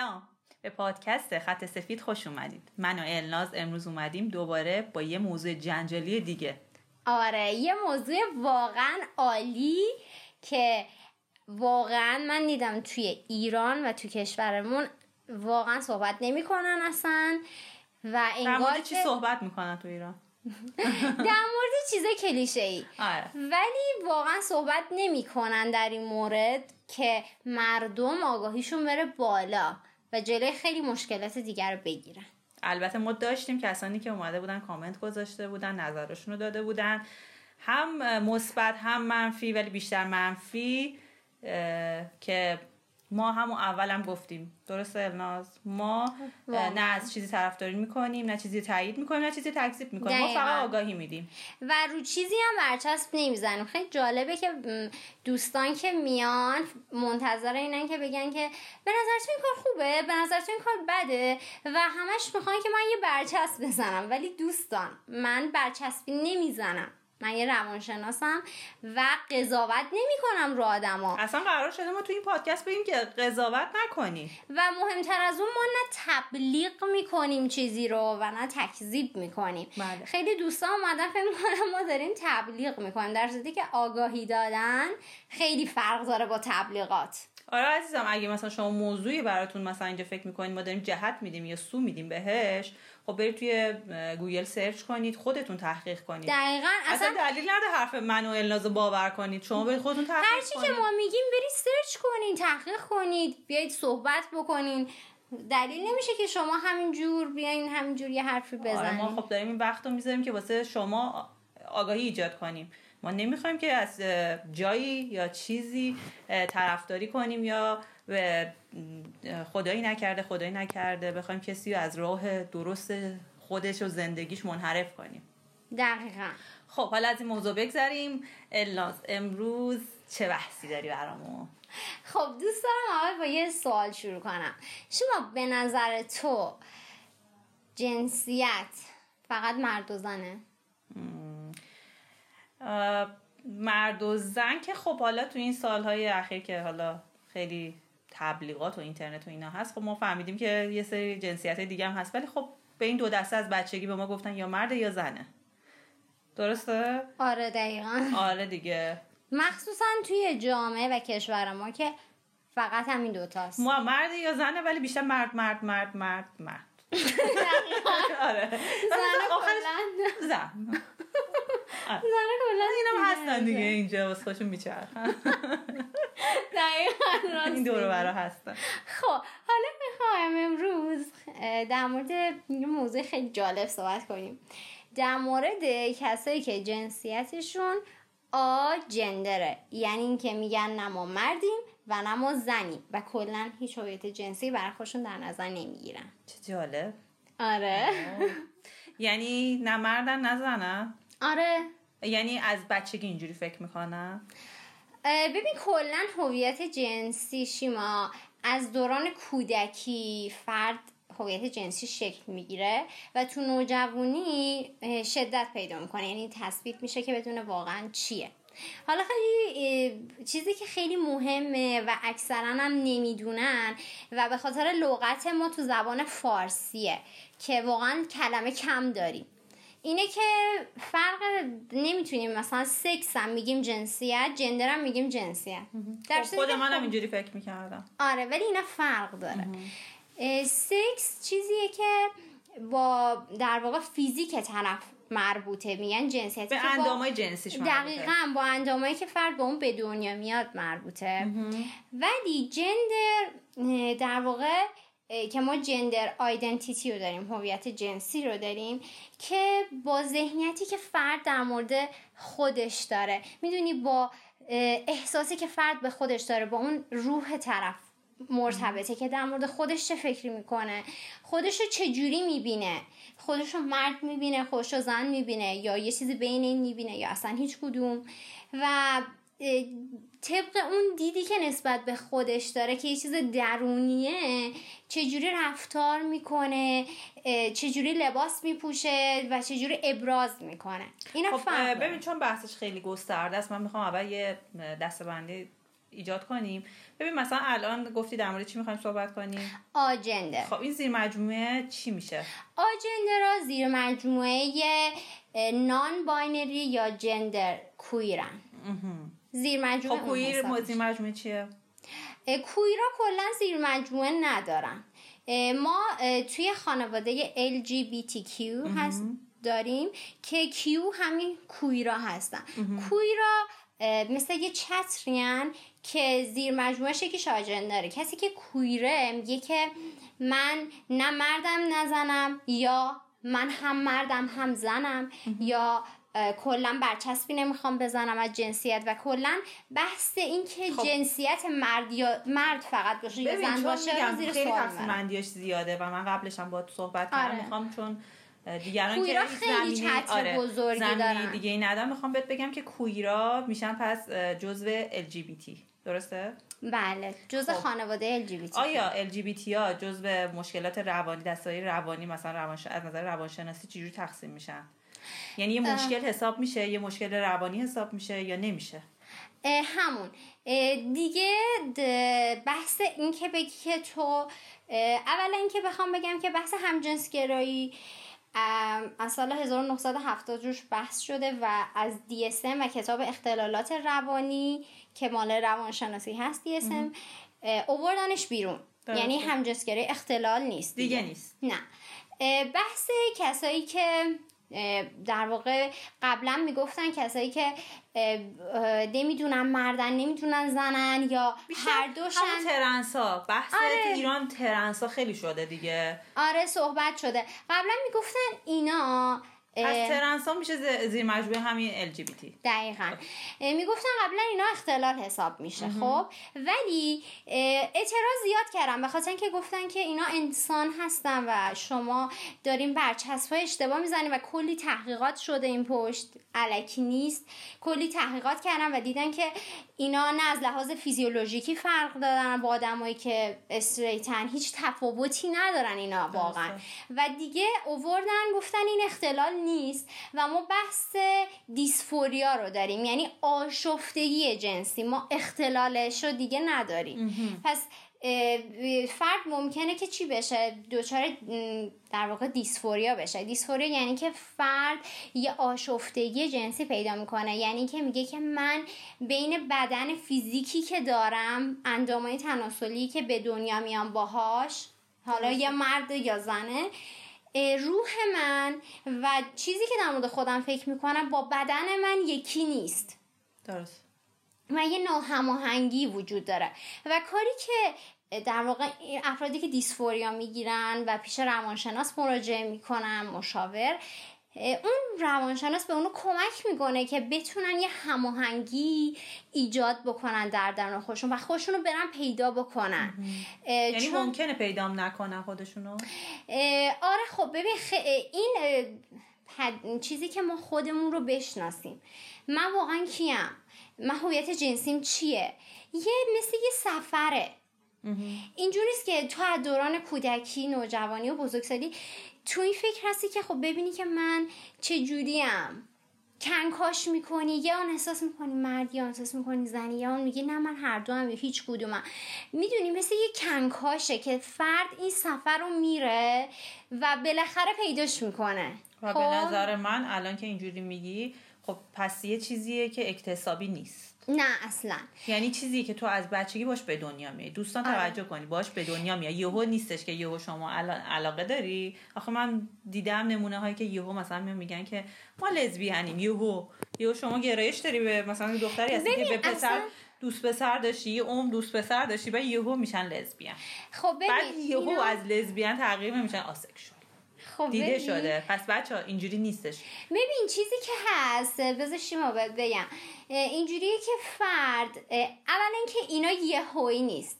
سلام. به پادکست خط سفید خوش اومدید. من و الناز امروز اومدیم دوباره با یه موضوع جنجالی دیگه. آره یه موضوع واقعا عالی که واقعا من دیدم توی ایران و توی کشورمون واقعا صحبت نمی‌کنن اصلا و در انگار مورد چی صحبت می‌کنن تو ایران؟ در مورد چیز کلیشه ای آره. ولی واقعا صحبت نمی‌کنن در این مورد که مردم آگاهیشون بره بالا. و جلوی خیلی مشکلات دیگر رو بگیرن. البته ما داشتیم کسانی که اومده بودن کامنت گذاشته بودن نظرشون رو داده بودن. هم مثبت هم منفی ولی بیشتر منفی که ما همون اولم گفتیم. درسته الناز ما. نه از چیزی طرفداری می‌کنیم نه چیزی تایید می‌کنیم نه چیزی تکذیب می‌کنیم. ما دقیقاً. فقط آگاهی میدیم. و رو چیزی هم برچسب نمی‌زنیم. خیلی جالبه که دوستان که میان منتظر اینن که بگن که به نظرتون این کار خوبه؟ به نظرتون این کار بده؟ و همش می‌خوان که من یه برچسب بزنم. ولی دوستان من برچسبی نمی‌زنم. من یه روانشناسم و قضاوت نمی‌کنم رو آدما. اصلا قرار شده ما تو این پادکست بگیم که قضاوت نکنیم. و مهمتر از اون ما نه تبلیغ می‌کنیم چیزی رو و نه تکذیب می‌کنیم. بله. خیلی دوستان اومدن فکر می‌کنم ما داریم تبلیغ می‌کنیم. در صورتی که آگاهی دادن خیلی فرق داره با تبلیغات. آره عزیزم اگه مثلا شما موضوعی براتون مثلا اینجا فکر می‌کنید ما داریم جهت میدیم یا سو میدیم بهش. خب برید توی گوگل search کنید خودتون تحقیق کنید. دقیقا اصلا اصلا دلیل نداره حرف من و الناز باور کنید. شما برید خودتون تحقیق هرچی کنید که ما میگیم برید search کنین تحقیق کنید بیایید صحبت بکنین. دلیل نمیشه که شما همینجور بیاین همینجور یه حرفی آره بزنین ما خب داریم این وقت رو می‌ذاریم که واسه شما آگاهی ایجاد کنیم. ما نمی‌خوایم که از جایی یا چیزی طرفداری کنیم یا خدایی نکرده خدایی نکرده بخوایم کسی رو از راه درست خودش و زندگیش منحرف کنیم. دقیقا. خب حالا از این موضوع بگذریم الناز امروز چه بحثی داری برامون؟ خب دوست دارم اول با یه سوال شروع کنم. شما به نظر تو جنسیت فقط مرد و زنه؟ مرد و زن که خب حالا تو این سالهای اخیر که حالا خیلی تبلیغات و اینترنت و اینا هست خب ما فهمیدیم که یه سری جنسیت دیگه هم هست ولی خب به این دو دسته از بچگی به ما گفتن یا مرد یا زنه. درسته؟ آره دقیقا. آره دیگه. مخصوصا توی جامعه و کشور ما که فقط همین دوتاست ما مرد یا زنه ولی بیشتر مرد مرد مرد مرد مرد. آره. زن. آخرش کلن زن زن کلن اینم هستن دیگه. اینجا واسه خودشون میچرخن دقیقا این دور. برا هستن. خب حالا می‌خوایم امروز در مورد یه موضوع خیلی جالب صحبت کنیم. در مورد کسایی که جنسیتشون آ جندره یعنی اینکه میگن نه ما مردیم و نه ما زنیم. و کلا هیچ هویت جنسی برای خودشون در نظر نمی‌گیرن. چه جالب. آره. یعنی نه مردن نه زنن؟ آره. یعنی از بچگی اینجوری فکر می‌کنن اه، ببین کلا هویت جنسی شیما از دوران کودکی فرد هویت جنسی شکل می‌گیره و تو نوجوانی شدت پیدا می‌کنه. یعنی تثبیت میشه که بدونه واقعا چیه. حالا خیلی اه، چیزی که خیلی مهمه و اکثرا هم نمی‌دونن و به خاطر لغت ما تو زبان فارسیه که واقعا کلمه کم داریم. اینه که فرق نمی‌تونیم مثلا سکس هم میگیم جنسیت جندر هم میگیم جنسیت. در خب خود منم خب- اینجوری فکر می‌کردم. آره ولی اینا فرق داره. سکس چیزیه که با در واقع فیزیک طرف مربوطه. میگن جنسیتی به اندامای جنسیش مربوطه. دقیقا با اندامایی که فرد با اون به دنیا میاد مربوطه. ولی جندر در واقع که ما جندر آیدنتیتی رو داریم هویت جنسی رو داریم که با ذهنیتی که فرد در مورد خودش داره. می‌دونی با احساسی که فرد به خودش داره با اون روح طرف مرتبطه که در مورد خودش چه فکری می‌کنه خودش رو چجوری می‌بینه خودش رو مرد می‌بینه خودش رو زن می‌بینه یا یه چیزی بین این می‌بینه یا اصلا هیچ کدوم. و طبق اون دیدی که نسبت به خودش داره که یه چیز درونیه چجوری رفتار می‌کنه چجوری لباس میپوشه و چجوری ابراز می‌کنه. اینا خب. ببین چون بحثش خیلی گسترده است من می‌خوام اول یه دسته بندی ایجاد کنیم. ببین مثلا الان گفتی در مورد چی می‌خوایم صحبت کنیم؟ آجنده. خب این زیر مجموعه چی میشه؟ آجنده را زیر مجموعه نان باینری یا جندر کویرن. زیر مجموعه خب کویر. زیر مجموعه چیه؟ کویرا کلا زیر مجموعه ندارن. اه، ما اه، توی خانواده LGBTQ هست داریم که Q همین کویرا هستن. کویرا مثل یه چتریان که زیر مجموعه یکیش آجندره کسی که کویره میگه که من نه مردم نزنم یا من هم مردم هم زنم یا کلا برچسبی نمی‌خوام بزنم از جنسیت و کلا بحث این که خب. جنسیت مرد یا مرد فقط باشه یا زن باشه زیر خیلی تقسیم زیاده و من قبلش هم با صحبت کردم آره. می‌خوام چون دیگران که خیلی چتر آره، بزرگی زمینه دارن. دیگه ای ندارم می‌خوام بهت بگم که کویرا میشن پس جزو LGBT درسته بله جز خب. خانواده LGBT آیا LGBT ها جزو مشکلات روانی دستای روانی مثلا روانش... از نظر روانشناسی چجوری تقسیم میشن؟ یعنی یه مشکل حساب میشه یه مشکل روانی حساب میشه یا نمیشه؟ اه، همون. اه، دیگه بحث این که بگی که تو اولا اینکه بخوام بگم که بحث همجنسگرایی از سال 1970 روش بحث شده و از DSM و کتاب اختلالات روانی که مال روانشناسی هست DSM اووردنش بیرون. یعنی همجنسگرایی اختلال نیست دیگه نیست. نه. بحث کسایی که در واقع قبلا می‌گفتن کسایی که نمی‌دونن مردن نمی‌دونن زنن یا هر دوشن. همون ترنسا. بحث آره. ایران ترنسا خیلی شده دیگه. آره صحبت شده. قبلا می‌گفتن اینا اه، از ترنسا میشه زیر مجموعه همین LGBT دقیقا. اه، می‌گفتن قبلا اینا اختلال حساب میشه خب. ولی اعتراض زیاد کردم به خاطر اینکه گفتن که اینا انسان هستن و شما دارین برچسب اشتباه می‌زنین و کلی تحقیقات شده این پشت علکی نیست. کلی تحقیقات کردن و دیدن که اینا نه از لحاظ فیزیولوژیکی فرق دارن با آدمایی که استریتن. هیچ تفاوتی ندارن اینا واقعا. و دیگه اووردن گفتن این اختلال نیست و ما بحث دیسفوریا رو داریم. یعنی آشفتگی جنسی. ما اختلالش رو دیگه نداریم. پس فرد ممکنه که چی بشه؟ دچار در واقع دیسفوریا بشه. دیسفوریا یعنی که فرد یه آشفتگی جنسی پیدا می‌کنه. یعنی که میگه که من بین بدن فیزیکی که دارم اندامای تناسلی که به دنیا میام باهاش حالا یا مرد یا زنه روح من و چیزی که در مورد خودم فکر می‌کنم با بدن من یکی نیست. درست. و یه ناهماهنگی وجود داره. و کاری که در واقع افرادی که دیسفوریا می‌گیرن و پیش روانشناس مراجعه می‌کنن مشاور اون روانشناس به اونو کمک می‌کنه که بتونن یه هماهنگی ایجاد بکنن در درون خودشون و خودشون رو برن پیدا بکنن. یعنی چون- ممکنه پیدام نکنن خودشونو؟ آره خب ببین خ... این پد- چیزی که ما خودمون رو بشناسیم. من واقعا کیم؟ من هویت جنسیم چیه؟ یه مثل یه سفره. اینجوری نیست که تو از دوران کودکی نوجوانی و بزرگسالی تو این فکر هستی که خب ببینی که من چه جوریم. کنکاش می‌کنی یا آن احساس می‌کنی مرد یا احساس می‌کنی زنی یا آن میگی نه من هر دو هم یا هیچ کدومم. می‌دونی مثل یه کنکاشه که فرد این سفر رو میره و بالاخره پیداش می‌کنه. و خب؟ به نظر من الان که اینجوری میگی خب پس یه چیزیه که اکتسابی نیست. نه اصلا. یعنی چیزی که تو از بچگی باش به دنیا میای. دوستان آره. توجه کنی باش به دنیا میای. یهو نیستش که یهو شما علاقه داری. آخه من دیدم نمونه هایی که یهو مثلا میگن که ما لزبیانیم. یهو. یهو شما گرایش داری به مثلا دختری هستی که به پسر اصلا- دوست پسر داشتی یه عمر دوست پسر داشتی و یهو میشن لزبیان. خب ببین بعد یهو اینا- از لزبیان تغییر میشن آسکشوال خب دیده ببین. شده. پس بچه ها اینجوری نیستش. ببین چیزی که هست شما باید بگم. اینجوریه که فرد اولا اینکه اینا یه هوی نیست.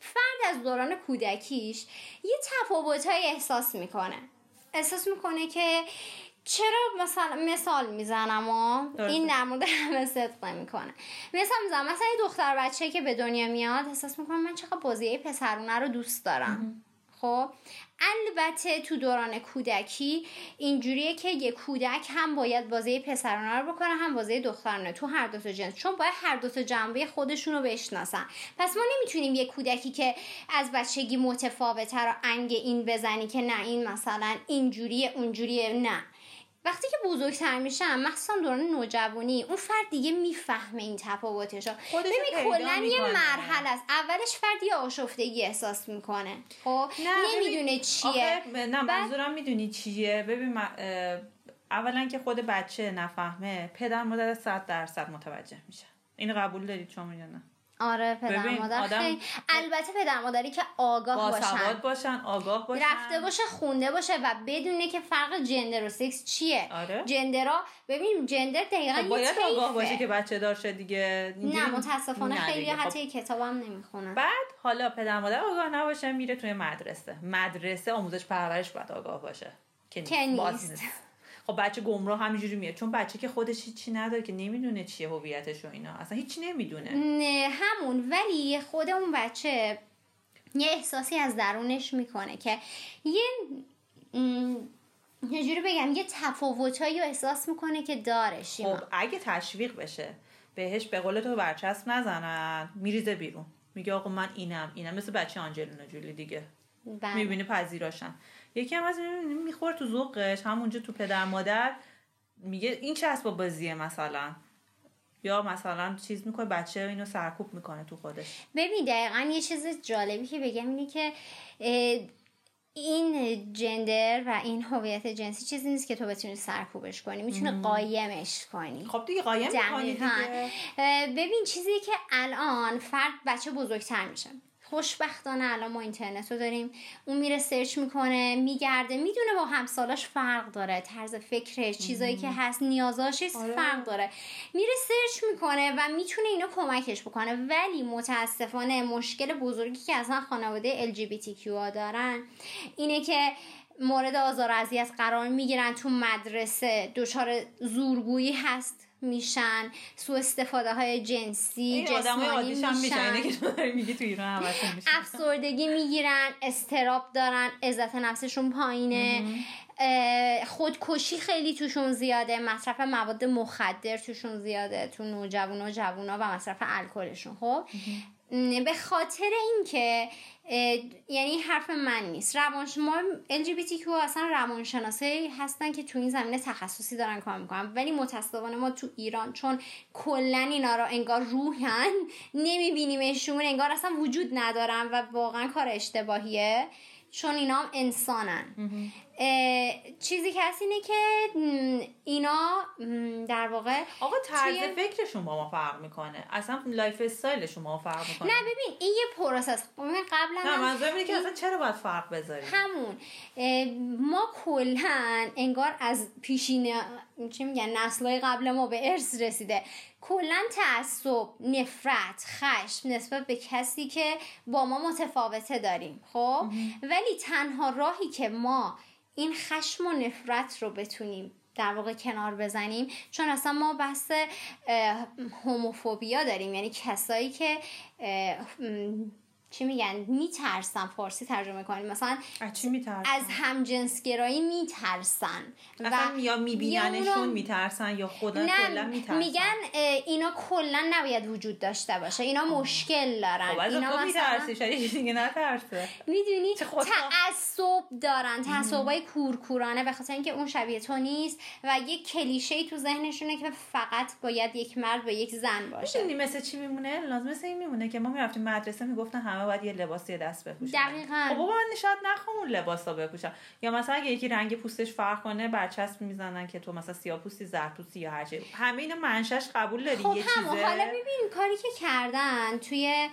فرد از دوران کودکیش یه تفاوتهایی احساس می‌کنه. احساس می‌کنه که چرا مثلا مثال می‌زنم و. این مورد همه صدق می‌کنه مثال می‌زنم. مثلا یه دختر بچه که به دنیا میاد احساس می‌کنه من چقدر بازی پسرونه رو دوست دارم. خب؟ البته تو دوران کودکی اینجوریه که یه کودک هم باید بازی پسرانه رو بکنه هم بازی دخترانه. تو هر دو تا جنس. چون باید هر دو تا جنبه خودشون رو بشناسن. پس ما نمی‌تونیم یه کودکی که از بچگی متفاوته رو انگ این بزنی که نه این مثلا اینجوریه اونجوریه. نه. وقتی که بزرگتر میشم مخصوصا دوران نوجوانی اون فرد دیگه می‌فهمه این تفاوتش رو ببین کلا یه مرحله است. اولش فرد یه آشفتگی احساس می‌کنه. خب نمی‌دونه چیه. نه منظورم می‌دونی چیه. ببین اولا که خود بچه نفهمه پدر مادر صد درصد متوجه میشه. اینو قبول دارید شما یا نه؟ آره پدر مادر خیلی البته پدر مادری که آگاه باشن. باشن آگاه باشن. رفته باشه خونده باشه و بدونه که فرق جندر و سکس چیه. آره. جندرا ببین جندر دقیقا خب باید آگاه باشه که بچه دار شد دیگه. نه متاسفانه خیلی خب. حتی کتابم نمی‌خونن بعد حالا پدر مادر آگاه نباشه میره توی مدرسه. مدرسه آموزش پرورش باید آگاه باشه. که نیست. خب بچه گمراه همینجوری میاد. چون بچه که خودش هیچی نداره که نمی‌دونه چیه هویتش و اینا. اصلا هیچی نمی‌دونه. نه همون. ولی خود اون بچه یه احساسی از درونش می‌کنه که یه یه جوری بگم یه تفاوتایی رو احساس می‌کنه که داره خب اگه تشویق بشه بهش به قول تو برچسب نزنن میریزه بیرون. میگه آقا من اینم اینم مثل بچه آنجلینا جولی دیگه. بله. می‌بینی پذیراشن. یکی هم از می‌خوره تو ذوقش همونجا تو پدر مادر میگه این چسب بازیه مثلا؟ یا مثلا چیز می‌کنه بچه اینو سرکوب می‌کنه تو خودش. ببین دقیقا یه چیز جالبی که بگم اینه که این جندر و این هویت جنسی چیزی نیست که تو بتونی سرکوبش کنی می‌تونه قایمش کنی. خب دیگه قایم کنی دیگه. ببین چیزی که الان فرد بچه بزرگتر میشه. خوشبختانه الان ما اینترنت رو داریم. اون میره سرچ می‌کنه میگرده می‌دونه با همسالاش فرق داره. طرز فکرش چیزایی که هست نیازاش آره. فرق داره. میره سرچ می‌کنه و می‌تونه اینو کمکش بکنه. ولی متاسفانه مشکل بزرگی که اصلا خانواده LGBTQ ها دارن اینه که مورد آزار و اذیت قرار می‌گیرن تو مدرسه. دچار زورگویی هست. میشن سو استفاده های جنسی جسمانی میشن. میگی تو ایران افسردگی می‌گیرن استراب دارن عزت نفسشون پایینه. خودکشی خیلی توشون زیاده مصرف مواد مخدر توشون زیاده تو نوجوان و جوونا و مصرف الکلشون خب؟ به خاطر اینکه یعنی حرف من نیست. روان ما LGBTQ اصلا روانشناسه هستن که تو این زمینه تخصصی دارن کار می‌کنن. ولی متاسفانه ما تو ایران چون کلا اینا رو انگار روحن نمیبینیمشون انگار اصلا وجود ندارن و واقعا کار اشتباهیه. چون اینا هم انسانن. چیزی که هست اینه که اینا در واقع آقا طرز توی... فکر شما ما فرق می‌کنه. اصلا lifestyle شما فرق می‌کنه. نه ببین این یه process قبلا نه منظورم اینه که اصلا چرا باید فرق بذاریم؟ همون. ما کلا انگار از پیشین چی میگن نسلای قبل ما به ارث رسیده. کلا تعصب نفرت خشم نسبت به کسی که با ما متفاوته داریم خب؟ ولی تنها راهی که ما این خشم و نفرت رو بتونیم در واقع کنار بزنیم چون اصلا ما بحث هوموفوبیا داریم یعنی کسایی که چی میگن؟ میترسن فارسی ترجمه کنیم مثلا از چی میترسن؟ از همجنسگرایی میترسن. و یا میبیننشون میترسن یا خدا کلا میترسن. میگن اینا کلا نباید وجود داشته باشه. اینا مشکل دارن. خب اینا مثلا شاید دیگه نترسه. می‌دونی؟ تعصب دارن. تعصبای کورکورانه به خاطر اینکه اون شبیه تو نیست و یک کلیشه تو ذهنشونه که فقط باید یک مرد به یک زن باشه. مثل چی میمونه؟ لازم مثل این میمونه که ما می‌رفتیم مدرسه می‌گفتن همه همه باید یه لباسی دست بپوشن. دقیقاً. خب بابا من شاید نخوام اون لباس رو بپوشم. یا مثلا اگه یکی رنگ پوستش فرق کنه برچسب می‌زنن که تو مثلا سیاه پوستی زرد پوستی یا هر همه اینو منشش قبول داری خب یه چیزه. حالا ببین کاری که کردن توی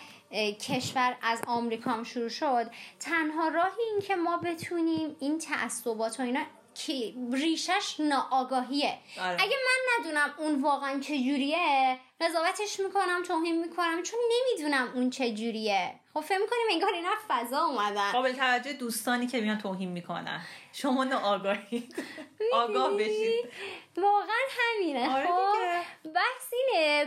کشور از آمریکا شروع شد. تنها راهی این که ما بتونیم این تعصبات و اینا که ریشش ناآگاهیه. آره. اگه من ندونم اون واقعا چجوریه قضاوتش می‌کنم توهین می‌کنم چون نمی‌دونم اون چجوریه. خب فکر می‌کنیم انگار اینا فضا اومدن. قابل توجه دوستانی که میان توهین می‌کنن. شما ناآگاهید آگاه بشید. واقعا همینه. آره خب بحث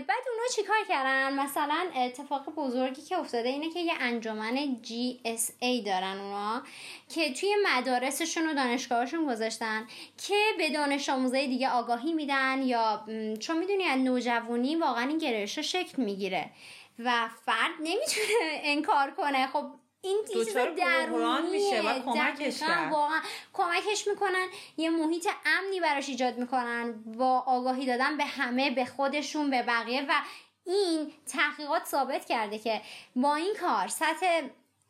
بعد اونا چیکار کردن؟ مثلا اتفاق بزرگی که افتاده اینه که یه انجمن GSA دارن اونا که توی مدارسشون و دانشگاهشون گذاشتن که به دانش آموزای دیگه آگاهی میدن یا چون می‌دونی از نوجوانی واقعا این گرایش شکل می‌گیره و فرد نمی‌تونه انکار کنه. خب این چیز میشه و کمکش کرد. واقعا. کمکش می‌کنن یه محیط امنی براش ایجاد می‌کنن با آگاهی دادن به همه به خودشون به بقیه و این تحقیقات ثابت کرده که با این کار سطح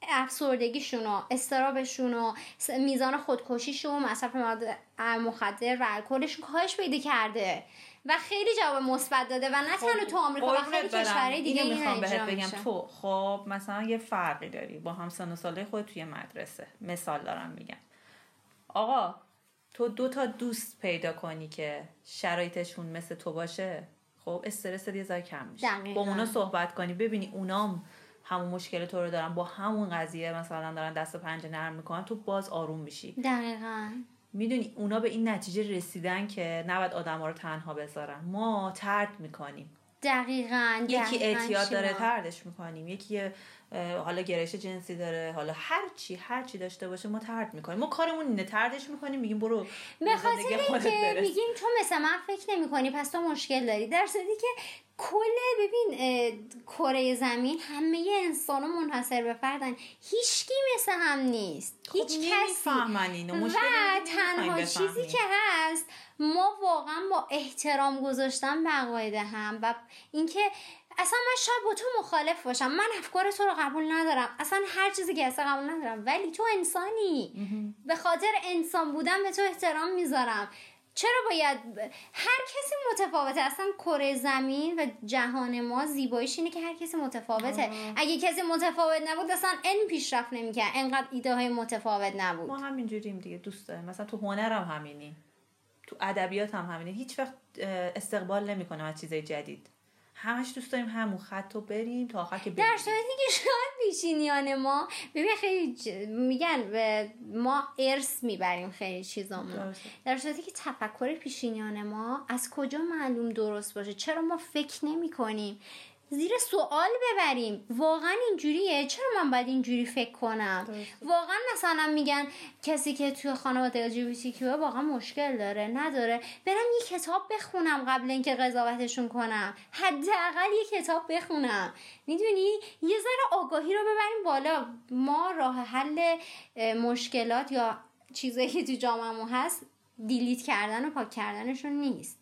افسردگیشون و استرابشون و میزان خودکشیشون مصرف مواد مخدر و الکلشون کاهش پیدا کرده. و خیلی جواب مثبت داده و نه تنها تو آمریکا و خیلی کشورهای دیگه اینو می‌خوام بهت بگم. تو خب مثلا یه فرقی داری با هم سن و ساله خود توی مدرسه. مثال دارم میگم. آقا تو دو تا دوست پیدا کنی که شرایطشون مثل تو باشه خب استرس یه ذره کم میشه. با اونا صحبت کنی ببینی اونام همون مشکل تو رو دارن. با همون قضیه مثلا دارن دست و پنجه نرم می‌کنن تو باز آروم میشی. دقیقا. می‌دونی اونا به این نتیجه رسیدن که نباید آدم ها رو تنها بذارن. ما ترد می‌کنیم. دقیقا یکی اعتیاد داره تردش می‌کنیم. یکی حالا گرایش جنسی داره حالا هر چی هر چی داشته باشه ما ترد می‌کنیم. ما کارمون اینه تردش می‌کنیم میگیم برو به خاطر اینکه میگیم تو مثل من فکر نمی‌کنی پس تو مشکل داری. در صورتی که کل ببین کره زمین همه انسان منحصر به فردن. هیچکی مثل هم نیست. خب هیچ کسی. و تنها چیزی که هست ما واقعا با احترام گذاشتن به عقاید هم و اینکه اصلا من شاید با تو مخالف باشم. من افکار تو رو قبول ندارم. اصلا هر چیزی که اصلا قبول ندارم. ولی تو انسانی. به خاطر انسان بودن به تو احترام می‌ذارم. چرا باید هر کسی متفاوته؟ اصلا کره زمین و جهان ما زیباییش اینه که هر کسی متفاوته. اگه کسی متفاوت نبود اصلا این پیشرفت نمی‌کرد. انقدر ایده های متفاوت نبود. ما همینجوریم دیگه دوست داریم. مثلا تو هنرم هم همینی. تو ادبیات هم همینه هیچ وقت استقبال نمی‌کنه از چیزای جدید. همش دوست داریم همون خط رو بریم تا آخر که بریم. در صورتی که شاید پیشینیان ما ببین خیلی میگن ما ارث می‌بریم خیلی چیزامون. در صورتی که تفکر پیشینیان ما از کجا معلوم درست باشه؟ چرا ما فکر نمی کنیم زیر سوال ببریم. واقعا اینجوریه؟ چرا من باید اینجوری فکر کنم؟ واقعا مثلا میگن کسی که توی خانواده LGBT واقعا مشکل داره نداره. برم یه کتاب بخونم قبل اینکه قضاوتشون کنم. حداقل یه کتاب بخونم. می‌دونی؟ یه ذره آگاهی رو ببریم بالا. ما راه حل مشکلات یا چیزایی که تو جامعه هست دیلیت کردن و پاک کردنشون نیست.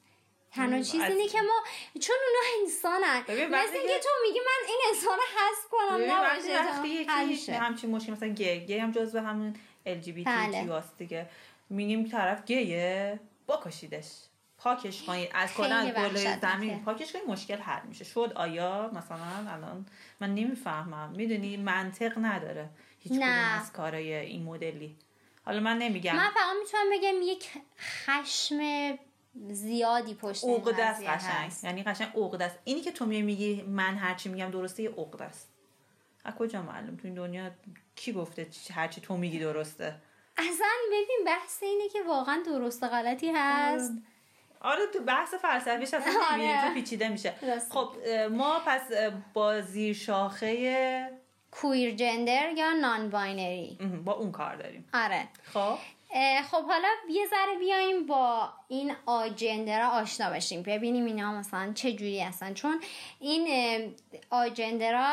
تنها چیز اینه که ما چون اونا انسانن. مثل اینکه تو میگی من این انسان حذف کنم نباشه همچین مشکل مثلا گی گی هم جزو همون تی هست دیگه. میگیم طرف گیه کشیدش پاکش کنید از کلا گل زمین. پاکش کنید مشکل حل میشه. شد آیا؟ مثلا الان من نمی‌فهمم. می‌دونی منطق نداره هیچ کدوم از کارای این مدلی. حالا من نمیگم. من فقط می‌تونم بگم یک خشم زیادی پشت این است قشنگ. یعنی قشنگ عقده است. اینی که تو میگی من هرچی میگم درسته یه عقده است. از کجا معلوم؟ تو این دنیا کی گفته هرچی تو میگی درسته؟ اصلا ببین بحث اینه که واقعا درست غلطی هست. آره. تو بحث فلسفیش اصلا آره. پیچیده میشه. خب ما پس با زیر شاخه کویر جندر یا نان باینری با اون کار داریم. آره. خب؟ خب حالا یه ذره بیایم با این آجنده را آشنا بشیم. ببینیم اینا مثلا چه جوری هستن. چون این آجنده را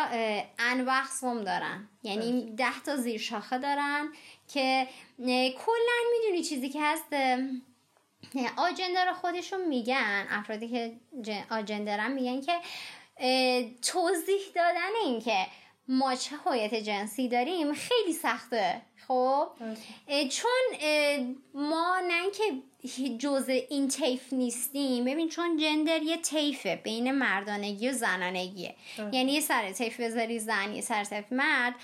انواع دارن. یعنی ده تا زیر شاخه دارن که کلا می‌دونی چیزی که هست آجنده را خودشون میگن افرادی که آجنده میگن که توضیح دادن این که ما چه هویت جنسی داریم؟ خیلی سخته. خب؟ چون ما نه که جزء این تیف نیستیم. ببین چون جندر یه تیفه بین مردانگی و زنانگیه. یعنی یه سر تیف بذاری زن یه سر تیف مرد.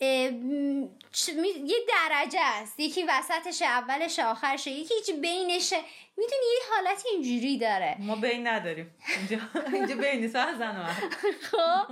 یه درجه است. یکی وسطش اولش آخرشه یکی هیچ بینشه می‌دونی یه حالت اینجوری داره. ما بین نداریم. اینجا اینجا بین نیست. زن خب.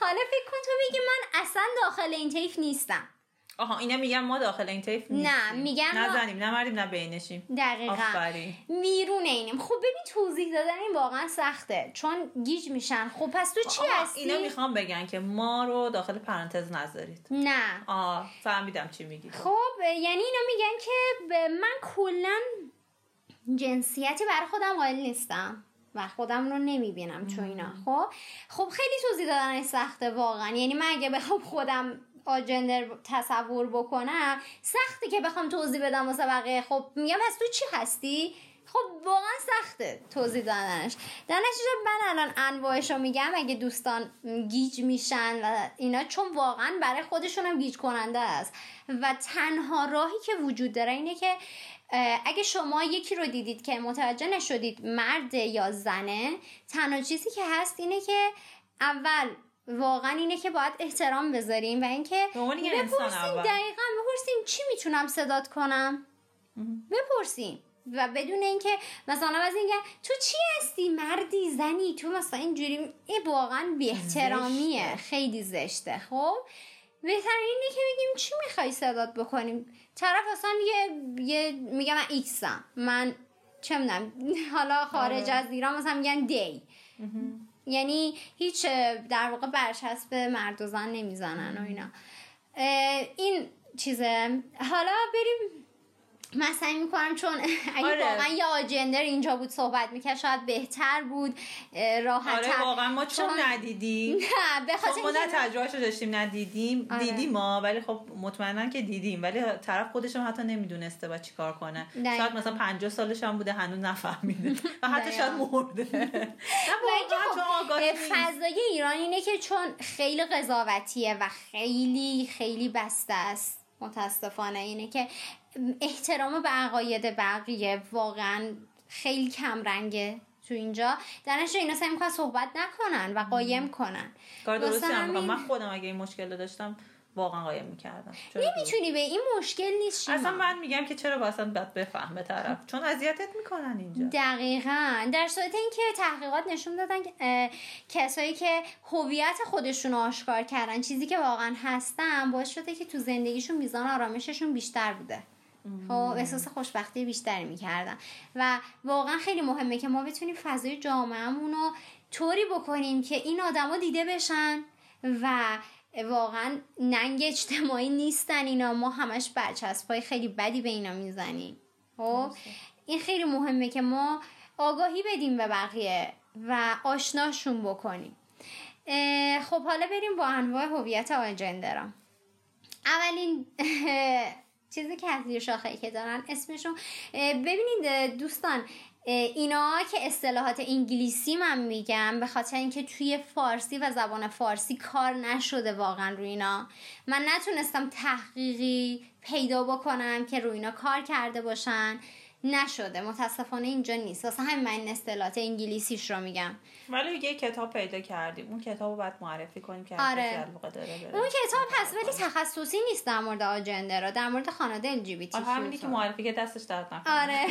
حالا فکر کن تو میگی من اصلا داخل این تیف نیستم. آها اینا میگن ما داخل این طیف نه،. میگن نه زنیم نه مردیم نه بینشیم. دقیقا. آفرین. میرون اینیم خب ببین توضیح دادن این واقعا سخته. چون گیج میشن. خب پس تو چی هستی؟ اینا می‌خوام بگن که ما رو داخل پرانتز نذارید. نه. آه فهمیدم چی میگی. خب یعنی اینا میگن که من کلا جنسیتی برای خودم قائل نیستم و خودم رو نمی‌بینم تو اینا. خب؟ خب خیلی توضیح دادن سخته واقعا. یعنی من اگه بخوام خودم آجندر تصور بکنم سخته که بخوام توضیح بدم واسه بقیه. خب میگم پس تو چی هستی؟ خب واقعا سخته توضیح دادنش. در نتیجه من الان انواعش رو میگم. اگه دوستان گیج میشن و اینا چون واقعا برای خودشون هم گیج کننده است. و تنها راهی که وجود داره اینه که اگه شما یکی رو دیدید که متوجه نشدید مرد یا زنه تنها چیزی که هست اینه که اول واقعا اینه که باید احترام بذاریم و اینکه اول. دقیقا بپرسین چی می‌تونم صدات کنم؟ بپرسین و بدون اینکه مثلا از اینکه تو چی هستی؟ مردی زنی؟ تو مثلا اینجوری این واقعا بی احترامیه. خیلی زشته. خب؟ بهتر اینه که بگیم چی می‌خوای صدات بکنیم؟ طرف اصلا یه, یه میگه من ایکسم من چه می‌دونم حالا خارج آره. از ایران مثلا میگن دی. یعنی هیچ در واقع برچسب مرد و زن نمی‌زنن و اینا. این چیزه. حالا بریم من سعی می‌کنم چون اگه آره. واقعا یه آجندر اینجا بود صحبت می‌کرد شاید بهتر بود راحت آره واقعا ما چون ندیدیم نه به خاطر خب ما نه اینکه- تجربهش رو داشتیم ندیدیم آره. دیدیم ما ولی خب مطمئنا که دیدیم ولی طرف خودش هم حتی نمی‌دونسته با چیکار کنه دقیقا. شاید مثلا 50 سالش هم بوده هنوز نفهمیده و حتی. شاید مرده نه خب، چون. فضای ایران اینه که چون خیلی قضاوتیه و خیلی خیلی بسته است متاسفانه اینه که احترام به عقاید بقیه واقعا خیلی کم رنگه تو اینجا. در نتیجه اینا سعی می‌کنن صحبت نکنن و قایم کنن. کار درستی. همین- من خودم اگه این مشکل رو داشتم واقعا قایم می‌کردم. نمی‌تونی به این مشکل نیست شیما. اصلا من میگم که چرا باید باید بفهمه طرف؟ چون اذیتت می‌کنن اینجا. دقیقا. در صورت اینکه تحقیقات نشون دادن که کسایی که هویت خودشون رو آشکار کردن چیزی که واقعا هستن باعث شده که تو زندگیشون میزان آرامششون بیشتر بوده. خب احساس خوشبختی بیشتری می‌کردن و واقعا خیلی مهمه که ما بتونیم فضای جامعهمون رو طوری بکنیم که این آدما دیده بشن و واقعا ننگ اجتماعی نیستن اینا. ما همش برچسبای خیلی بدی به اینا می‌زنیم. خب این خیلی مهمه که ما آگاهی بدیم به بقیه و آشناشون بکنیم. خب حالا بریم با انواع هویت آجندرا اولین چیزی که از زیر شاخه که دارن اسمشون ببینید دوستان اینا که اصطلاحات انگلیسی من میگم به خاطر اینکه توی فارسی و زبان فارسی کار نشده واقعا روی اینا. من نتونستم تحقیقی پیدا بکنم که روی اینا کار کرده باشن. نشده. متاسفانه اینجا نیست. واسه همین من این اصطلاحات انگلیسیش رو میگم. ولی یه کتاب پیدا کردیم. اون کتاب رو باید معرفی کنیم که آره. داره بره. اون کتاب هست ولی تخصصی نیست در مورد آجندر در مورد خانواده ال جی بی تی آره همینی که معرفی که دستش درد نکنه. آره.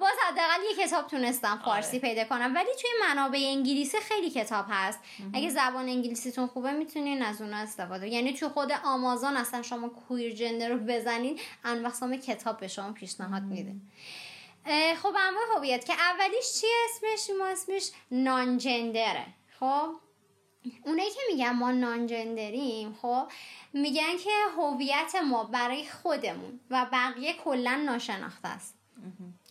باز حداقل یه کتاب تونستم فارسی آره. پیدا کنم. ولی توی منابع انگلیسی خیلی کتاب هست. اگه زبان انگلیسیتون خوبه می‌تونین از اونها استفاده. یعنی تو خود آمازون اصلا شما کویر جندر رو بزنین انواع کتاب به شما پیشنهاد میده. خب انواع هویت که اولیش چیه اسمش؟ ما اسمش نانجندره. خب؟ اونایی که میگن ما نانجندریم خب میگن که هویت ما برای خودمون و بقیه کلا ناشناخته است.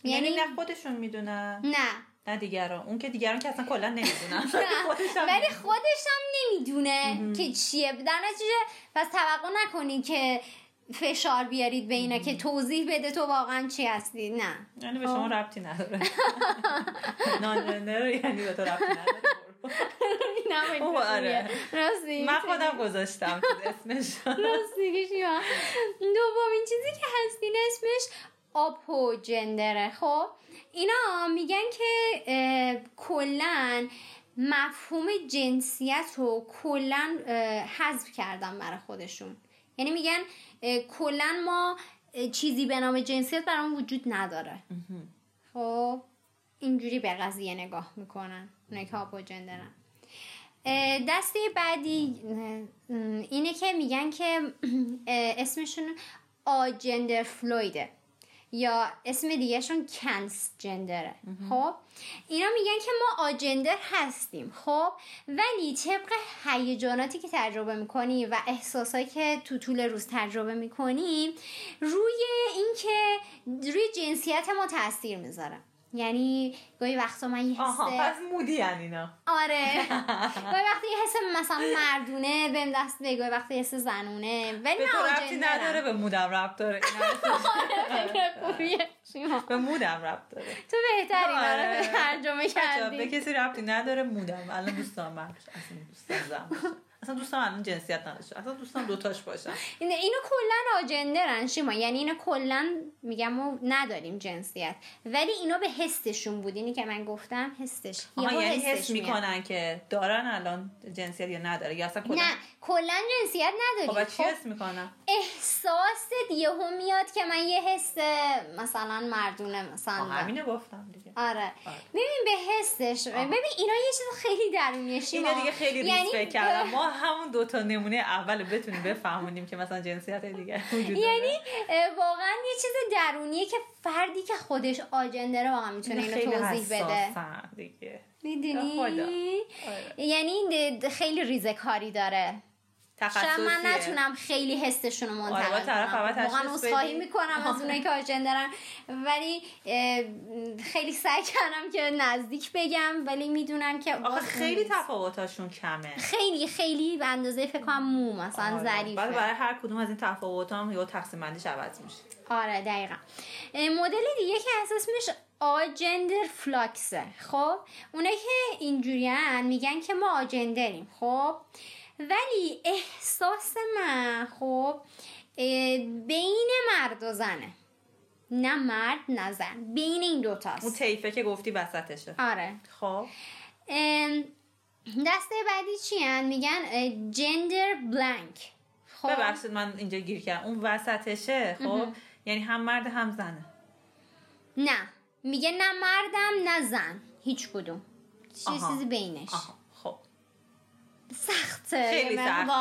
یعنی یعنی نه خودشون می‌دونن. نه. نه دیگران. اون که دیگران که اصلا کلا نمی‌دونن. ولی خودش هم نمی‌دونه که چیه. در نتیجه پس توقع نکنید که فشار بیارید به اینا که توضیح بده تو واقعا چی هستی. نه. یعنی به شما ربطی نداره. نانجندر یعنی به تو ربطی نداره. نه آره. راستی من خودم گذاشتم اسمش. راستی دومین چیزی که هستین اسمش آپو جندره خب اینا میگن که کلا مفهوم جنسیت رو کلا حذف کردن برای خودشون. یعنی میگن کلا ما چیزی به نام جنسیت برام وجود نداره. خب اینجوری به قضیه نگاه می‌کنن. اونایی که آپو جندرن دسته بعدی اینه که میگن که اسمشون آجندر فلویده. یا اسم دیگهشون کنس جندره خب؟ اینا میگن که ما آجندر هستیم. خب؟ ولی طبق هیجاناتی که تجربه می‌کنیم و احساسایی که تو طول روز تجربه می‌کنیم روی اینکه روی جنسیت ما تاثیر می‌ذاره. یعنی گاهی وقتا من یه حس پس مودی یعنی اینا. آره. گاهی وقتی یه حس مثلا مردونه بهم دست به گاهی وقتی حس زنونه. ولی به تو ربطی نداره به مودم ربط داره. به مودم ربط داره. تو بهتری آره. ترجمه کردی به کسی ربطی نداره مودم. الان دوستان من اصلا دوستان زن اصلا دوستم الان جنسیت نداشته اصلا دوستم دوتاش باشن. اینو اینو کلا آجندرن شیما. یعنی اینو کلا میگم ما نداریم جنسیت. ولی اینا به حسشون بود. اینی که من گفتم حسش. یعنی حس می‌کنن که دارن الان جنسیت یا نداره یا اصلا نه کلا جنسیت نداری. خب چی حس می‌کنن احساس هم میاد که من یه حس مثلا مردونه مثلا همینه گفتم دیگه. آره, آره. ببین به حسش ببین اینا یه چیز خیلی درونیه شیما دیگه خیلی ریس یعنی... کردم ما همون دو تا نمونه اول بتونیم بفهمونیم که مثلا جنسیت دیگه وجود یعنی واقعا یه چیز درونیه که فردی که خودش آجندره واقعا می‌تونه اینو توضیح بده. دیگه. می‌دونی؟ آره. یعنی خیلی ریزه کاری داره. شاید من نتونم خیلی حسشون رو منتقل آره طرف واقعا اصخاهی می‌کنم از اونایی که آجندرن. ولی خیلی سعی کردم که نزدیک بگم ولی می‌دونم که آخه خیلی تفاوتاشون کمه. خیلی خیلی به اندازه فکر کنم مو مثلا آره. ظریفه. برای هر کدوم از این تفاوت هم یا تقسیم بندیش عوض میشه. آره دقیقا. مدل دیگه که اسمش آجندر فلاکسه. خب اونایی که اینجوری میگن که ما آجندریم. خب ولی احساس من خب بین مرد و زنه. نه مرد نه زن. بین این دوتاست اون تیفه که گفتی وسطشه. آره. خب. دسته بعدی چی هن؟ میگن جندر بلانک خب. ببخشید من اینجا گیر کردم. اون وسطشه خب؟ یعنی هم مرد هم زنه. نه. میگه نه مردم نه زن. هیچ کدوم. چیزی بینش. آها. سخته خیلی سخته.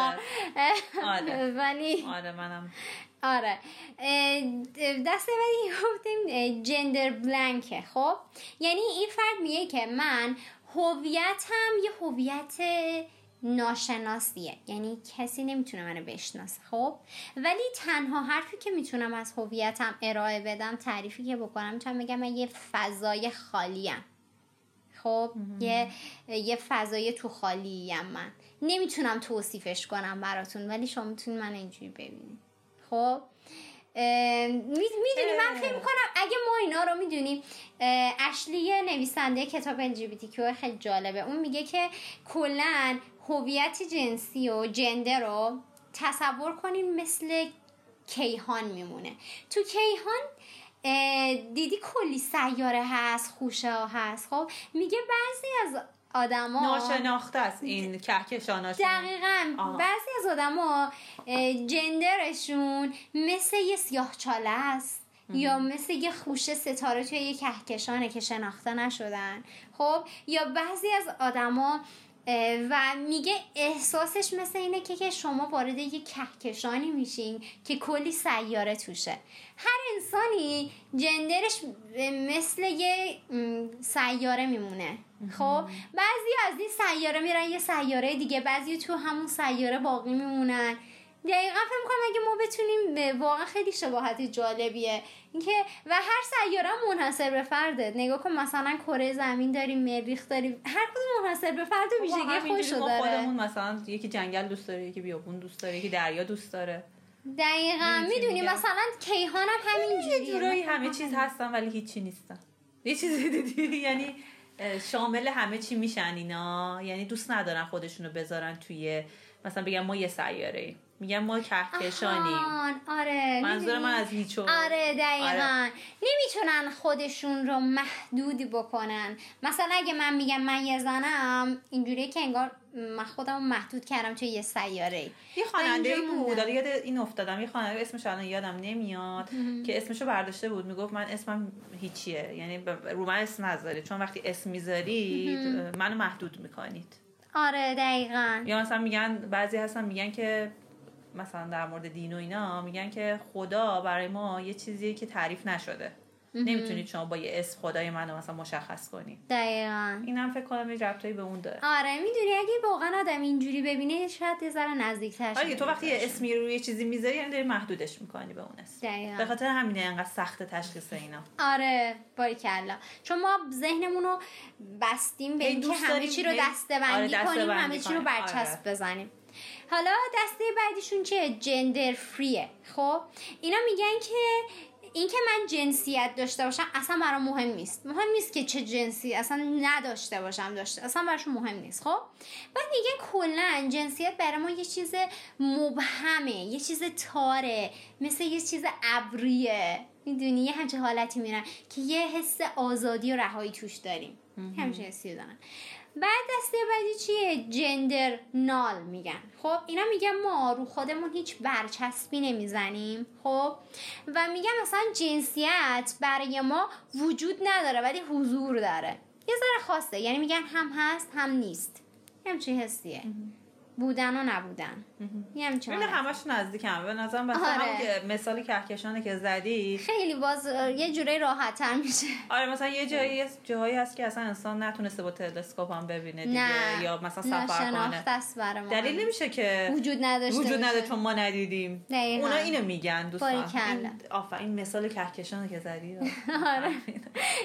آره. ولی آره منم. آره. دسته بعدی گفتیم جندر بلانکه خب؟ یعنی این فرد میگه که من هویتم یه هویت ناشناسیه. یعنی کسی نمی‌تونه منو بشناسه خب؟ ولی تنها حرفی که می‌تونم از هویتم ارائه بدم تعریفی که بکنم می‌تونم بگم من یه فضای خالیم. خب یه یه فضای تو خالیم من. نمی‌تونم توصیفش کنم براتون ولی شما می‌تونید من اینجوری ببینید. خب؟ می‌دونی من فکر کنم اگه ما اینا رو می‌دونیم اشلی نویسنده کتاب LGBT خیلی جالبه. اون میگه که کلا هویت جنسی و جندر رو تصور کنیم مثل کیهان میمونه. تو کیهان دیدی کلی سیاره هست خوشه ها هست. خب میگه بعضی از آدما ناشناخته است این کهکشاناشون. دقیقا. بعضی از آدما جندرشون مثل یه سیاه چاله است یا مثل یه خوشه ستاره توی یه کهکشانه که شناخته نشدن. خب یا بعضی از آدما و میگه احساسش مثل اینه که, که شما وارد یه کهکشانی میشین که کلی سیاره توشه. هر انسانی جندرش مثل یه سیاره میمونه. خب؟ بعضی از این سیاره میرن یه سیاره دیگه بعضی تو همون سیاره باقی میمونن. دقیقا فکر می‌کنم اگه ما بتونیم واقعا خیلی شباهت جالبیه. اینکه و هر سیاره منحصر به فرده نگاه کن مثلا کره زمین داریم مریخ داریم هر کدوم منحصر به فرد و ویژگی خوش داره. خودمون مثلا یکی جنگل دوست داره یکی بیابون دوست داره یکی دریا دوست داره. دقیقا می‌دونی؟ مثلا کیهان هم همین جورایی همه چیز هستن ولی هیچی نیستن. یه چیزی دیدی؟ یعنی شامل همه چی میشن اینا. یعنی دوست ندارن خودشونو بذارن توی مثلا بگم ما یه سیاره ایم میگم ما کهکشانیم. آره منظور من از هیچو آره دقیقا. آره. نمی‌تونن خودشون رو محدود بکنن. مثلا اگه من میگم من یه زنم اینجوری که انگار من خودم محدود کردم توی یه سیاره یه خواننده بود. یاد این افتادم. یه خواننده اسمش الان یادم نمیاد که اسمشو برداشته بود. می‌گفت من اسمم هیچیه. یعنی رو من اسم نذارید. چون وقتی اسم می‌ذارید منو محدود می‌کنید. آره دقیقا. یا مثلا میگن بعضی هستن میگن که مثلا در مورد دین و اینا میگن که خدا برای ما یه چیزیه که تعریف نشده. نمی‌تونید شما با یه اسم خدای منو مثلا مشخص کنید. دقیقا. این هم فکر کنم یه ربطایی به اون داره. آره می‌دونی اگه واقعا آدم اینجوری ببینه شاید یه ذره نزدیکتر آره تو وقتی یه. اسمی روی یه چیزی می‌ذاری یعنی داری محدودش می‌کنی به اون اسم. دقیقاً. به خاطر همینه انقدر سخت تشخیص اینا. آره باریکلا چون ما ذهنمون رو بستیم به هی اینکه همه چی رو دسته آره، کنیم همه چی رو. برچسب آره. بزنیم. حالا دسته بعدیشون چیه جندر فریه خب؟ اینا میگن که اینکه من جنسیت داشته باشم اصلا برام مهم نیست. مهم نیست که چه جنسی اصلا نداشته باشم داشته اصلا براشون مهم نیست. خب؟ بعد میگن کلا جنسیت برای ما یه چیز مبهمه یه چیز تاره مثل یه چیز ابریه. می‌دونی؟ یه همچه حالتی میرن که یه حس آزادی و رهایی توش داریم. همچه حسی دارن. بعد دسته بعدی چیه؟ جندر نال میگن. خب اینا میگن ما رو خودمون هیچ برچسبی نمی‌زنیم. خب و میگن مثلا جنسیت برای ما وجود نداره ولی حضور داره. یه ذره خاصه یعنی میگن هم هست هم نیست. همچین حسیه. بودن و نبودن. حالت. همش نزدیک هم به نظرم مثلا آره. همون که مثال کهکشانه که زدی. خیلی باز یه جوره راحت تر میشه. آره مثلا یه جایی جاهایی هست که اصلا انسان نتونسته با تلسکوپ هم ببینه دیگه نه یا مثلا سفر کنه. دلیل نمیشه که وجود نداشته وجود. نداره چون ما ندیدیم. دقیقاً. اونا اینو میگن دوستان. این آفرین این مثال کهکشانه که زدی. آره.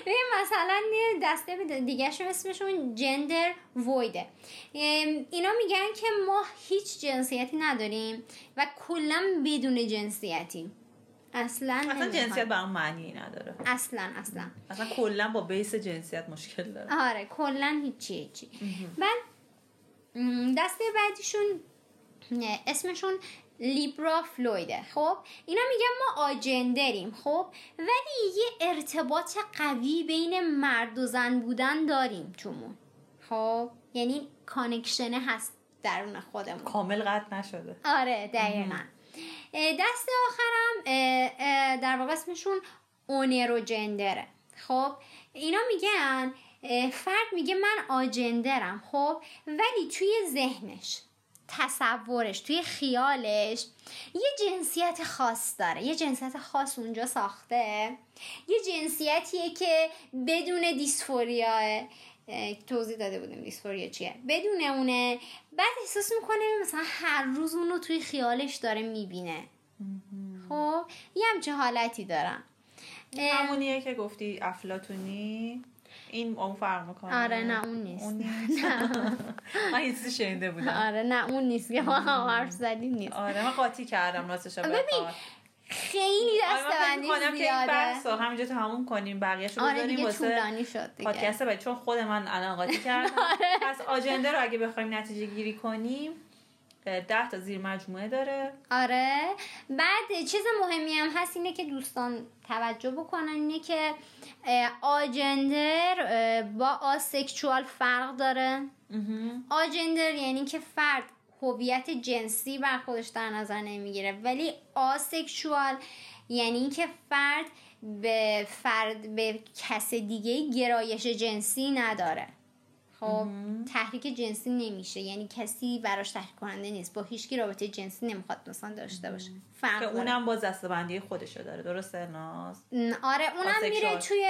ببین مثلا یه دسته دیگه اسمشون جندر ویده اینا میگن که ما هیچ جنسیتی نداریم و کلا بدون جنسیتیم. اصلا اصلا. جنسیت برام معنی نداره. اصلا اصلا. اصلا کلا با بیس جنسیت مشکل داره. آره کلا هیچی هیچی. بعد دسته بعدیشون اسمشون لیبرا فلویده. خب اینا میگن ما آجندریم. خب ولی یه ارتباط قوی بین مرد و زن بودن داریم تومون. خب یعنی کانکشنه هست. درون خودمون. کامل قطع نشده. آره دقیقا. دست آخرم در واقع اسمشون اونروجندره خب اینا میگن فرد میگه من آجندرم خب ولی توی ذهنش تصورش توی خیالش یه جنسیت خاص داره. یه جنسیت خاص اونجا ساخته. یه جنسیتیه که بدون دیسفوریا توضیح داده بودیم دیسفوریا چیه. بدون اونه بعد احساس می‌کنه مثلا هر روز اونو توی خیالش داره می‌بینه. خب یه همچه حالتی دارم. همونیه که گفتی افلاتونی این اون فرق می‌کنه. آره نه اون نیست. اون نیست. من یه شنیده بودم. آره نه اون نیست. که ما حرف زدیم نیست. آره من قاطی کردم راستش ببین،. خیلی آره دستبندی که زیاده. رو همینجا تموم کنیم بقیه‌شو آره بذاریم دیگه واسه طولانی شد دیگه. پادکست بعد چون خود من الان قاطی کردم. آره. پس آجنده رو اگه بخوایم نتیجه گیری کنیم ده تا زیر مجموعه داره. آره. بعد چیز مهمی هم هست اینه که دوستان توجه بکنن اینه که آجندر با آسکشوال فرق داره. آجندر یعنی که فرد هویت جنسی بر خودش در نظر نمی‌گیره. ولی آسکشوال یعنی اینکه فرد به فرد به کس دیگه گرایش جنسی نداره. خب تحریک جنسی نمیشه. یعنی کسی براش تحریک کننده نیست. با هیچکی رابطه جنسی نمی‌خواد مثلا داشته باشه. فرق که. اونم با دستبندی خودشو داره. درسته ناز؟ آره اونم. میره توی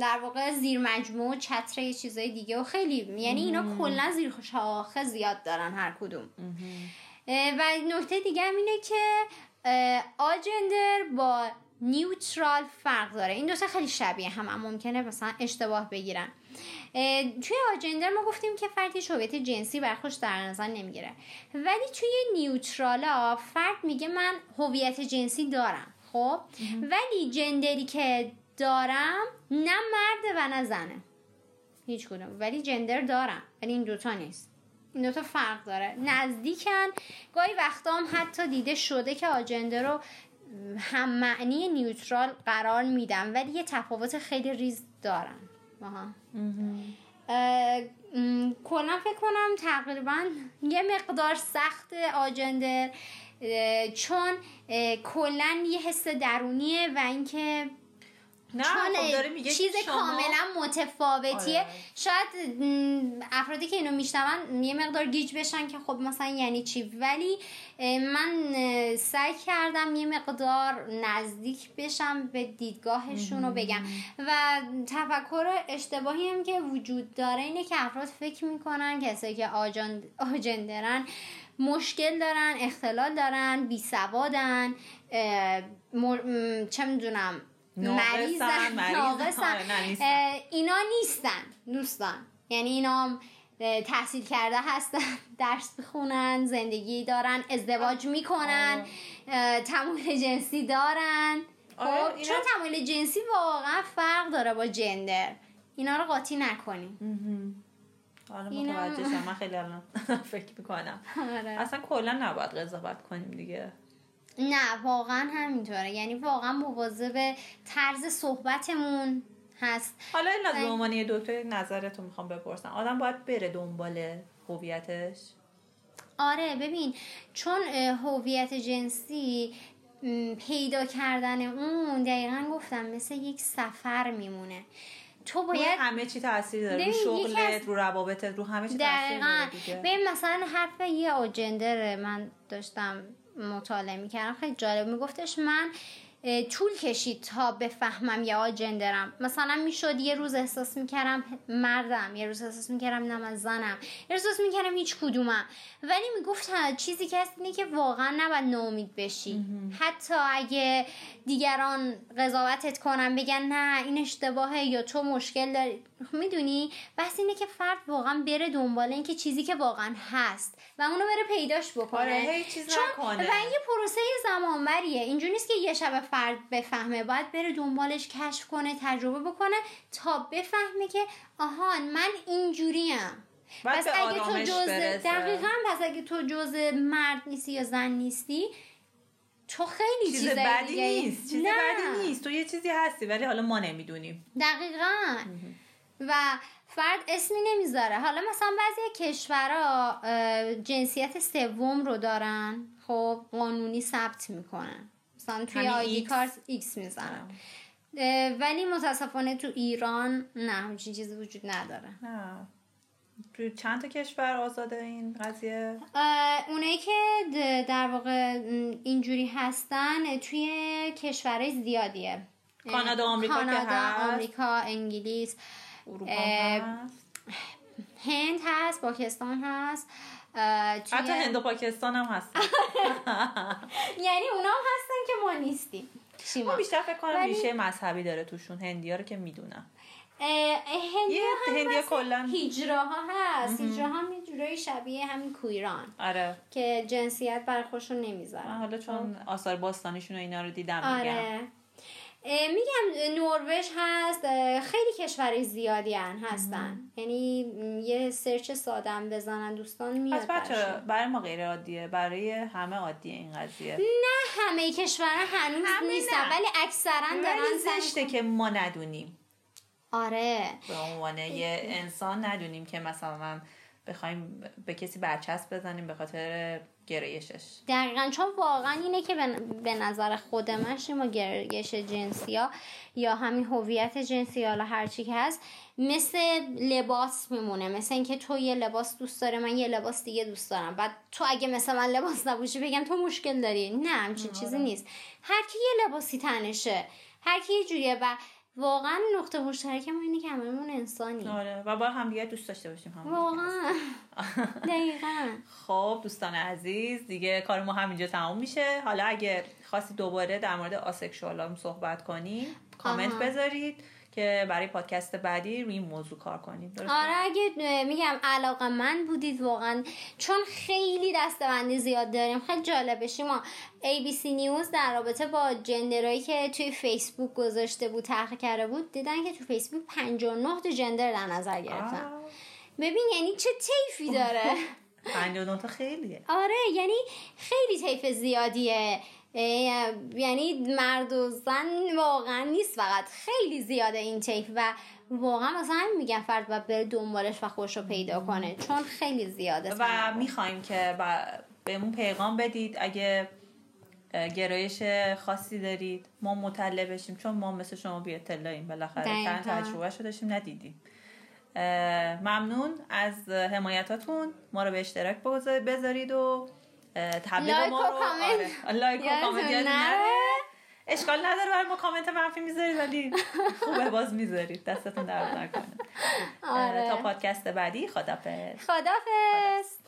در واقع زیر مجموع چتر یه چیزای دیگه و خیلی یعنی اینا کلا زیر شاخه زیاد دارن هر کدوم. و نکته دیگه هم اینه که آجندر با نیوترال فرق داره. این دوتا خیلی شبیه هم اما ممکنه مثلا اشتباه بگیرن. توی آجندر ما گفتیم که فرد هیچ هویت جنسی بر خودش در نظر نمی‌گیره. ولی توی نیوترالا فرد میگه من هویت جنسی دارم خب؟ ولی جندری که دارم نه مرد و نه زنه. هیچ کدوم. ولی جندر دارم. ولی این دوتا نیست. این دوتا فرق داره. نزدیکن. گاهی وقتا هم حتی دیده شده که آجنده رو هم معنی نیوترال قرار میدم ولی یه تفاوت خیلی ریز دارن. م، کلا فکر کنم تقریبا یه مقدار سخت آجنده اه، چون کلا یه حس درونیه و اینکه نه چون خب داره میگه چیز شما- کاملا متفاوتیه. آره. شاید افرادی که اینو میشنون یه مقدار گیج بشن که خب مثلا یعنی چی. ولی من سعی کردم یه مقدار نزدیک بشم به دیدگاهشون رو بگم. و تفکر اشتباهی هم که وجود داره اینه که افراد فکر می‌کنن کسایی که آجان- آجندرن مشکل دارن اختلال دارن بی سوادن چه می‌دونم مریضن. ناقصن. آره، اینا نیستن دوستان. یعنی اینا هم تحصیل کرده هستن درس بخونن زندگی دارن ازدواج می‌کنن تمایل جنسی دارن. آره، خب اینا- چون تمایل جنسی واقعا فرق داره با جندر. اینا رو قاطی نکنیم حالا متوجه شدم. من خیلی الان فکر می‌کنم. آره. اصلا کلا نباید قضاوت کنیم دیگه. نه واقعا همینطوره. یعنی واقعا مواظب طرز صحبتمون هست. حالا این از. به عنوان دکتر نظرتو می‌خوام بپرسم. آدم باید بره دنبال هویتش؟ آره ببین چون هویت جنسی پیدا کردن اون دقیقا گفتم مثل یک سفر میمونه. تو روی باید همه چی تاثیر داره. رو شغلت از- رو روابطت رو همه چی تاثیر داره دیگه. ببین مثلا حرف یه آجندر من داشتم. مطالعه می‌کردم. خیلی جالب میگفتش من طول کشید تا بفهمم یه آجندرم. مثلا می‌شد یه روز احساس می‌کردم مردم یه روز احساس می‌کردم نه من زنم. یه روز احساس می‌کردم هیچ کدومم. ولی می‌گفت چیزی که هست اینه که واقعا نباید ناامید بشی. حتی اگه دیگران قضاوتت کنن بگن نه این اشتباهه یا تو مشکل داری. می‌دونی؟ بس اینه که فرد واقعا بره دنبال این که چیزی که واقعا هست و اونو بره پیداش بکنه. آره، چیز چون نکنه. و این یه پروسه زمانبریه. اینجوری نیست که یه شب فرد بفهمه. باید بره دنبالش کشف کنه تجربه بکنه تا بفهمه که آهان من اینجوریم. پس اگه تو جز. دقیقا پس اگه تو جز مرد نیستی یا زن نیستی تو خیلی چیز بدی نیست. چیز. بدی نیست. تو یه چیزی هستی ولی حالا ما نمی‌دونیم. دقیقا. و فرد اسمی نمی‌ذاره. حالا مثلا بعضی کشورها جنسیت سوم رو دارن خب قانونی ثبت می‌کنن. مثلا توی ID X. کارت X می‌زنن ولی متاسفانه تو ایران نه همچین چیزی وجود نداره. نه. تو چند تا کشور آزاده این قضیه؟ اونایی که در واقع اینجوری هستن توی کشورهای زیادیه. کانادا، آمریکا که کانادا هست. آمریکا انگلیس. اروپا هست؟ هند هست پاکستان هست. حتی هند و پاکستان هم هست یعنی اونا هم هستن که ما نیستیم. ما؟ بیشتر فکر کنم ریشه مذهبی داره توشون هندی رو که می‌دونم. هندی یه هم هندی مثل کلاً. هیجراها هست. هیجراها هم یه شبیه همین کویران آره. که جنسیت بر خودشون من نمی‌ذارن حالا چون آثار باستانیشون و اینا رو دیدم میگم. آره. اه، میگم نروژ هست خیلی کشورهای زیادی هن هستن. یعنی یه سرچ سادم بزنن دوستان میاد پس بچه. برای ما غیر عادیه برای همه عادیه این قضیه. نه همه کشورها هنوز همه نیستن نه. ولی اکثرا دارن زشته که ما ندونیم. آره. به عنوان یه انسان ندونیم که مثلا بخوایم به کسی برچسب بزنیم به خاطر گرایشش. دقیقا چون واقعا اینه که به- نظر خود من شما گرایش جنسی ها یا همین هویت جنسی حالا هر چی که هست مثل لباس میمونه. مثل اینکه تو یه لباس دوست داره من یه لباس دیگه دوست دارم. بعد تو اگه مثل من لباس نباشی بگم تو مشکل داری. نه همچین چیزی نیست. هر کی یه لباسی تنشه هر کی یه جوریه و واقعا نقطه مشترک ما اینه که هممون انسانی آره و با همدیگه دوست داشته باشیم هم واقعا. دقیقا. خب دوستان عزیز دیگه کار ما همینجا تمام میشه. حالا اگه خواستی دوباره در مورد آسکشوال هم صحبت کنیم کامنت آها. بذارید. که برای پادکست بعدی روی این موضوع کار کنیم. درسته؟ آره اگه میگم علاقه من بودید واقعا چون خیلی دستبندی زیاد داریم. خیلی جالبه شما ABC نیوز در رابطه با جندرهایی که توی فیسبوک گذاشته بود تحقیق کرده بود دیدن که تو فیسبوک 59 تا جندر در نظر گرفتن. آه، ببین یعنی چه طیفی داره؟ 59 تا خیلیه. آره یعنی خیلی طیف زیادیه. یعنی مرد و زن واقعا نیست فقط. خیلی زیاده این طیف و واقعا مثلا همین میگن فرد باید بره دنبالش و خودش رو پیدا کنه. چون خیلی زیاده و. می‌خوایم که بهمون پیغام بدید. اگه گرایش خاصی دارید ما مطلع بشیم. چون ما مثل شما بی اطلاعیم بالاخره دقیقاً. تجربه شو داشتیم ندیدیم. ممنون از حمایتاتون. ما رو به اشتراک بذارید و تبلیغ ما رو. آره. لایک و کامنت یادتون نره. اشکال نداره برای ما کامنت منفی می‌ذارید ولی خوبه باز می‌ذارید دستتون درد نکنه آره. تا پادکست بعدی خدافظ خدافظ